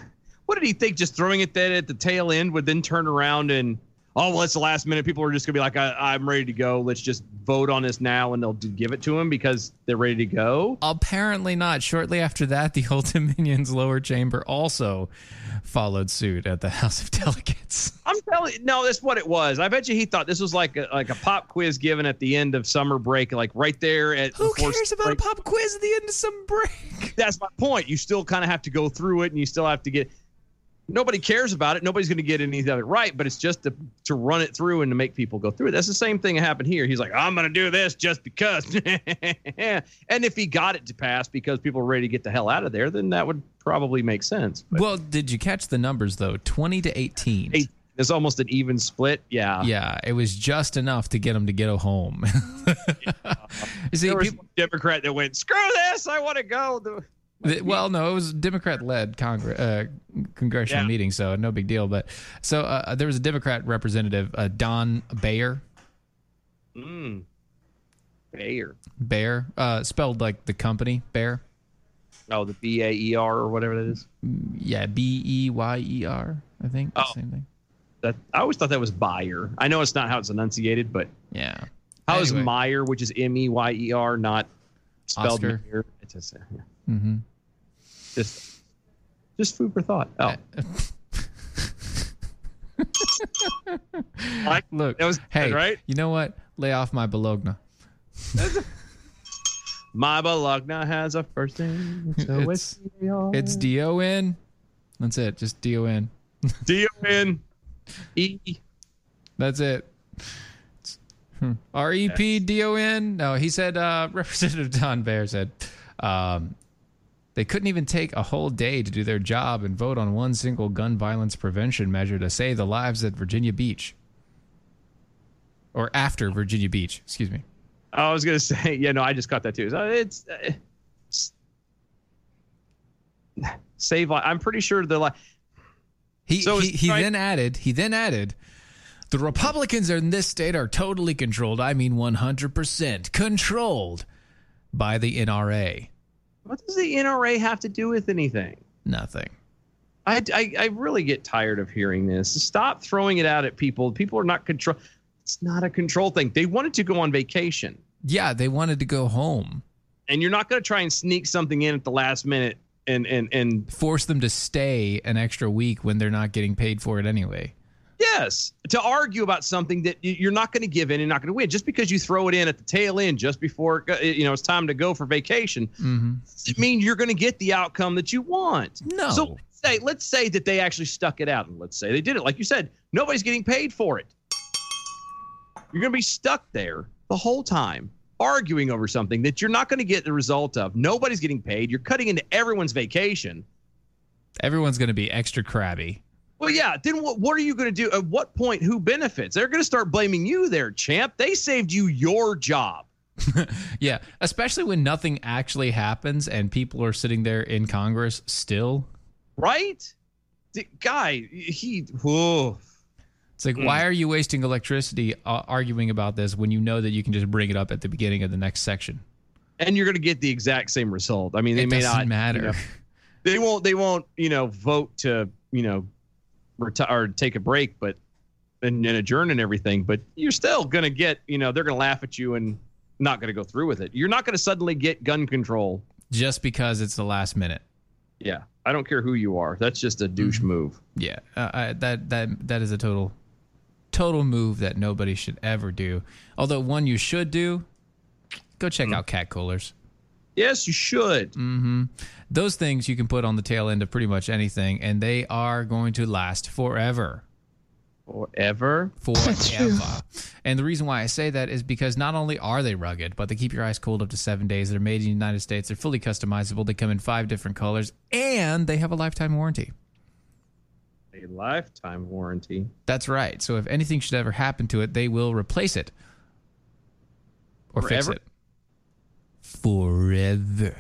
what did he think? Just throwing it then at the tail end would then turn around and oh, well, it's the last minute. People are just gonna be like, I, I'm ready to go. Let's just vote on this now, and they'll give it to him because they're ready to go. Apparently not. Shortly after that, the [laughs] Old Dominion's lower chamber also followed suit at the House of Delegates. I'm telling you, no, that's what it was. I bet you he thought this was like a, like a pop quiz given at the end of summer break, like right there at. Who cares about a pop quiz at the end of some break? That's my point. You still kind of have to go through it, and you still have to get. Nobody cares about it. Nobody's going to get any of it right, but it's just to to run it through and to make people go through it. That's the same thing that happened here. He's like, I'm going to do this just because. [laughs] and if he got it to pass because people were ready to get the hell out of there, then that would probably make sense. Well, did you catch the numbers though? 20 to 18. Eight, it's almost an even split. Yeah. Yeah, it was just enough to get him to get a home. [laughs] You see, there was people- Democrat that went, screw this, I want to go. The- well, no, it was Democrat-led Congress, uh, congressional Yeah. meeting, so no big deal. But so uh, there was a Democrat representative, uh, Don Bayer, Mm. Bayer. Bayer, uh, spelled like the company Bear. Oh, the B A E R or whatever that is. Yeah, B E Y E R. I think Oh. same thing. That I always thought that was Bayer. I know it's not how it's enunciated, but Yeah. how is Anyway. Meyer, which is M E Y E R, not spelled. Meyer? It's just, yeah. Mm-hmm. just just food for thought. Oh, [laughs] I, Look, that was hey, right. You know what? Lay off my Bologna. [laughs] My Bologna has a first name. So It's- it's It's D O N. That's it. Just D O N. D O N [laughs] E. That's it. Hmm. R E P D O N. No, he said. Uh, Representative Don Baer said um, they couldn't even take a whole day to do their job and vote on one single gun violence prevention measure to save the lives at Virginia Beach, or after Virginia Beach. Excuse me. I was gonna [laughs] say, yeah, no, I just caught that too. So it's, uh, it's save. li- I'm pretty sure the like. He So he, he right- then added. He then added. The Republicans in this state are totally controlled. I mean, 100% controlled by the NRA. What does the NRA have to do with anything? Nothing. I, I, I really get tired of hearing this. Stop throwing it out at people. People are not control. It's not a control thing. They wanted to go on vacation, Yeah, they wanted to go home. and you're not going to try and sneak something in at the last minute and and and Force them to stay an extra week when they're not getting paid for it anyway. Yes, to argue about something that you're not going to give in and not going to win just because you throw it in at the tail end just before you know it's time to go for vacation. Mm-hmm. Doesn't mean you're going to get the outcome that you want. No. So let's say let's say that they actually stuck it out, and let's say they did it. Like you said, nobody's getting paid for it. You're going to be stuck there the whole time arguing over something that you're not going to get the result of. Nobody's getting paid. You're cutting into everyone's vacation. Everyone's going to be extra crabby. Well, yeah. Then what? What are you going to do? At what point? Who benefits? They're going to start blaming you, there, champ. They saved you your job. [laughs] Yeah, especially when nothing actually happens and people are sitting there in Congress still. right? The guy, he. Whoa. It's like, why are you wasting electricity uh, arguing about this when you know that you can just bring it up at the beginning of the next section? And you're going to get the exact same result. I mean, they it may not matter. you know, they won't. They won't. You know, vote to you know, retire or take a break, but and, and adjourn and everything. But you're still going to get. You know, they're going to laugh at you and not going to go through with it. You're not going to suddenly get gun control. Just because it's the last minute. Yeah, I don't care who you are. That's just a douche move. Yeah, uh, I, that that that is a total, total move that nobody should ever do. Although one you should do, go check out cat coolers. Yes, you should. Mm-hmm. Those things you can put on the tail end of pretty much anything, and they are going to last forever. Forever. Forever. [laughs] And the reason why I say that is because not only are they rugged, but they keep your eyes cold up to seven days. They're made in the United States. They're fully customizable. They come in five different colors, and they have a lifetime warranty. A lifetime warranty. That's right. So if anything should ever happen to it, they will replace it or Forever? fix it forever.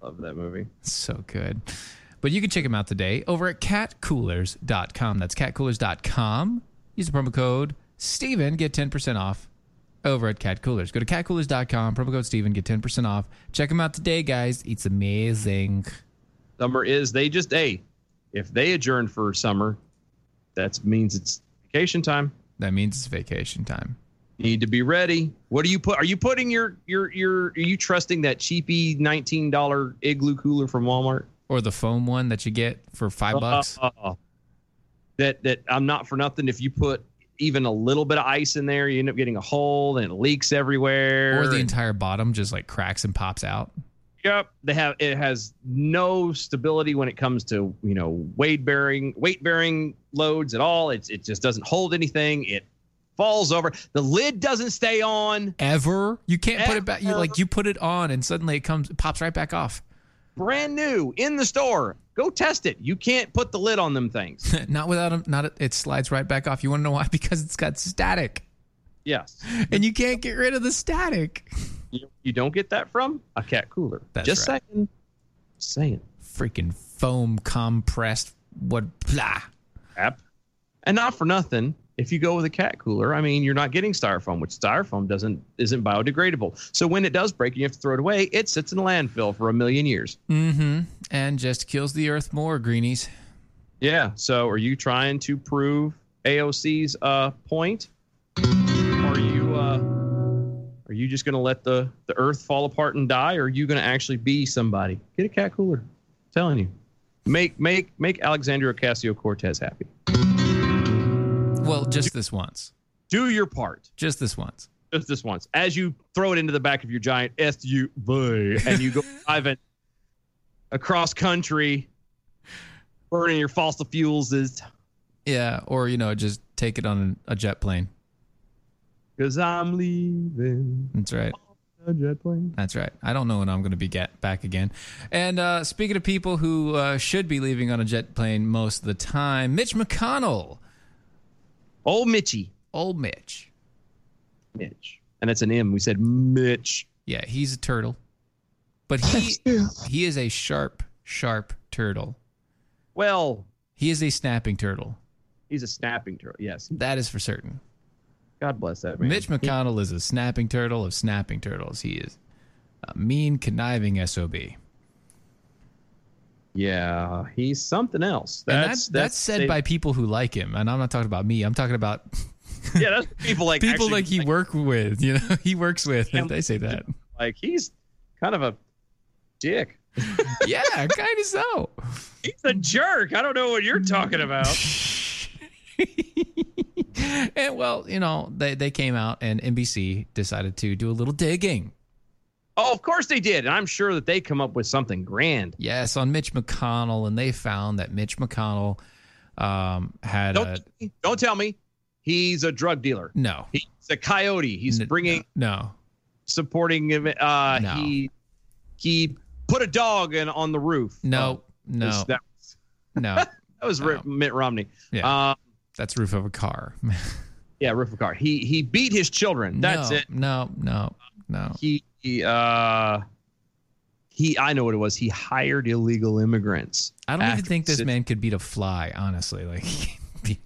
Love that movie. So good. But you can check them out today over at catcoolers.com. That's catcoolers.com. Use the promo code Steven, get 10% off over at Cat Coolers. Go to catcoolers.com, promo code Steven, get 10% off. Check them out today, guys. It's amazing. Summer is they just hey, if they adjourn for summer, that means it's vacation time. That means it's vacation time. Need to be ready. What do you put? Are you putting your your your? Are you trusting that cheapy nineteen dollar igloo cooler from Walmart? Or the foam one that you get for five bucks. Uh, that that I'm not for nothing. If you put even a little bit of ice in there, you end up getting a hole and it leaks everywhere. or the entire bottom just like cracks and pops out. Yep, they have. It has no stability when it comes to you know weight bearing weight bearing loads at all. It's it just doesn't hold anything. It falls over. The lid doesn't stay on. Ever? You can't put it back. You like you put it on and suddenly it comes it pops right back off. Brand new in the store. Go test it. You can't put the lid on them things. [laughs] not without a, not it slides right back off. You want to know why? [laughs] Because it's got static. Yes. And you can't get rid of the static. You, you don't get that from a cat cooler. That's Just right. saying. Saying. Freaking foam compressed what blah. App. And not for nothing. If you go with a cat cooler, I mean, you're not getting styrofoam, which styrofoam doesn't isn't biodegradable. So when it does break and you have to throw it away, it sits in a landfill for a million years. Mm-hmm. And just kills the earth more, greenies. Yeah. So are you trying to prove AOC's uh, point? Are you uh, are you just going to let the the Earth fall apart and die, or are you going to actually be somebody? Get a cat cooler. I'm telling you, make make make Alexandria Ocasio Cortez happy. Well, just this once. Do your part. Just this once. Just this once. As you throw it into the back of your giant SUV and you go [laughs] driving across country, burning your fossil fuels is Yeah, or you know, just take it on a jet plane. because I'm leaving. That's right. A jet plane. That's right. I don't know when I'm going to be get back again. And uh, speaking of people who uh, should be leaving on a jet plane most of the time, Mitch McConnell. Old Mitchy. Old Mitch. Mitch. And that's an M. We said Mitch. Yeah, he's a turtle. But he he is a sharp, sharp turtle. Well, He is a snapping turtle. he's a snapping turtle. Yes. That is for certain. God bless that man. Mitch McConnell is a snapping turtle of snapping turtles. He is a mean, conniving SOB. Yeah, he's something else. and That's that's, that's said by people who like him. And I'm not talking about me. I'm talking about [laughs] yeah, that's people like [laughs] people actually, like he work with, you know, [laughs] he works with. And they say that. like he's kind of a dick. yeah, kind of so. He's a jerk. I don't know what you're talking about. And well, you know, they, they came out and NBC decided to do a little digging. Oh, of course they did. And I'm sure that they come up with something grand. Yes, on Mitch McConnell, and they found that Mitch McConnell um, had a Don't, don't tell me he's a drug dealer. no, He's a coyote. He's bringing no, supporting him. Uh, No. He he put a dog in on the roof. no, no, Was- That, no. that was [laughs] [laughs] Ri- Mitt Romney. Yeah, Uh, that's roof of a car. [laughs] yeah, roof of a car. He he beat his children. That's no, it. No, no, no. He, he uh he I know what it was. He hired illegal immigrants. I don't even think this man could beat a fly. Honestly, [laughs] like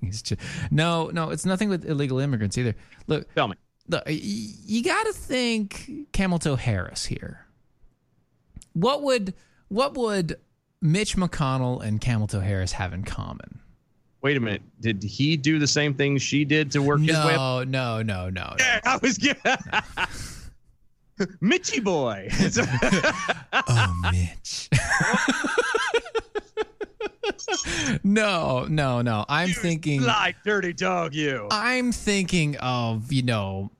his no, no, it's nothing with illegal immigrants either. Look, tell me. Look, you got to think Camel Toe Harris here. What would what would Mitch McConnell and Camel Toe Harris have in common? Wait a minute. Did he do the same thing she did to work his way up? No, no, no, no. Yeah, I was getting [laughs] [laughs] Mitchy boy. [laughs] oh, Mitch. [laughs] no, no, no. I'm thinking like dirty dog you. I'm thinking of, you know,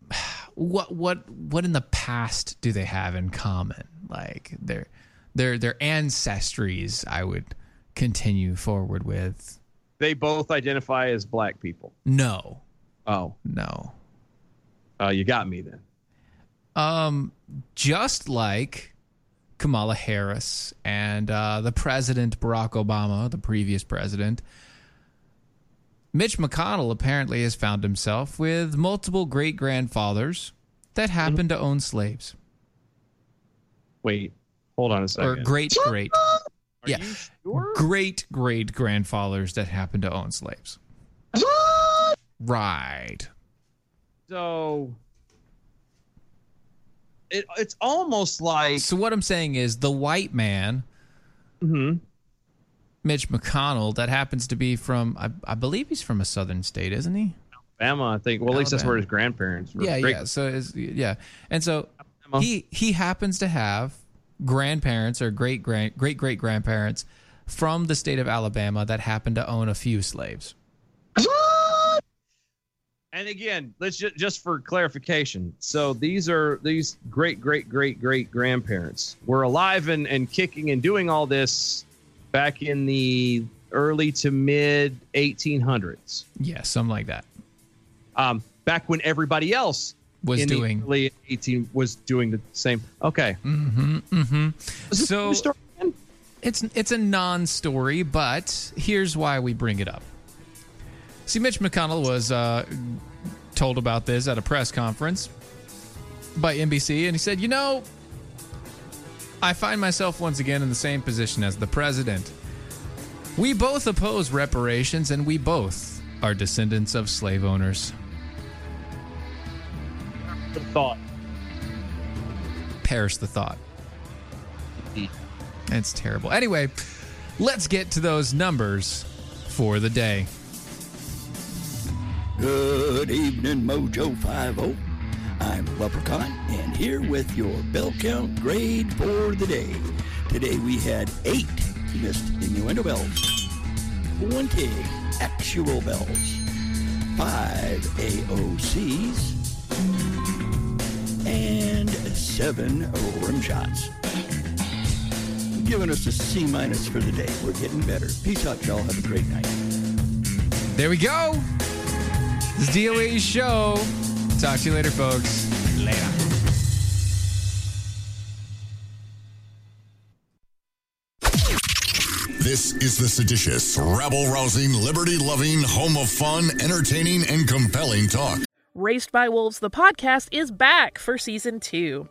what what what in the past do they have in common? Like their their their ancestries I would continue forward with. They both identify as black people. No. Oh. No. Uh, you got me then. Um, just like Kamala Harris and uh, the president Barack Obama, the previous president, Mitch McConnell apparently has found himself with multiple great grandfathers that happen to own slaves. Wait, hold on a second. Or great great. yeah. Great great grandfathers that happen to own slaves. right. So it, it's almost like So what I'm saying is the white man, Mm-hmm. Mitch McConnell, that happens to be from I, I believe he's from a southern state, isn't he? Alabama, I think. Well, at least that's where his grandparents were. Yeah, Great- yeah. So is yeah, and so he he happens to have grandparents or great grand great great grandparents from the state of Alabama that happen to own a few slaves. [laughs] And again, let's just just for clarification. So these are these great great great great grandparents were alive and, and kicking and doing all this back in the early to mid 1800s. Yeah, something like that. Um, back when everybody else Was in the doing- early 18 was doing the same. Okay. Mm-hmm. Mm-hmm. So it's it's a non-story, but here's why we bring it up. See, Mitch McConnell was uh, told about this at a press conference by NBC, and he said, "You know, I find myself once again in the same position as the president. We both oppose reparations, and we both are descendants of slave owners." The thought. perish the thought. It's terrible. Anyway, let's get to those numbers for the day. Good evening, Mojo 50. I'm Leprechaun, and here with your bell count grade for the day. Today we had eight missed innuendo bells, 20 actual bells, five AOCs, and seven rim shots. Giving us a C minus for the day. We're getting better. Peace out, y'all. Have a great night. There we go. This is DOA's show. Talk to you later, folks. Later. This is the seditious, rabble rousing, liberty loving, home of fun, entertaining, and compelling talk. Raised by Wolves, the podcast, is back for season two.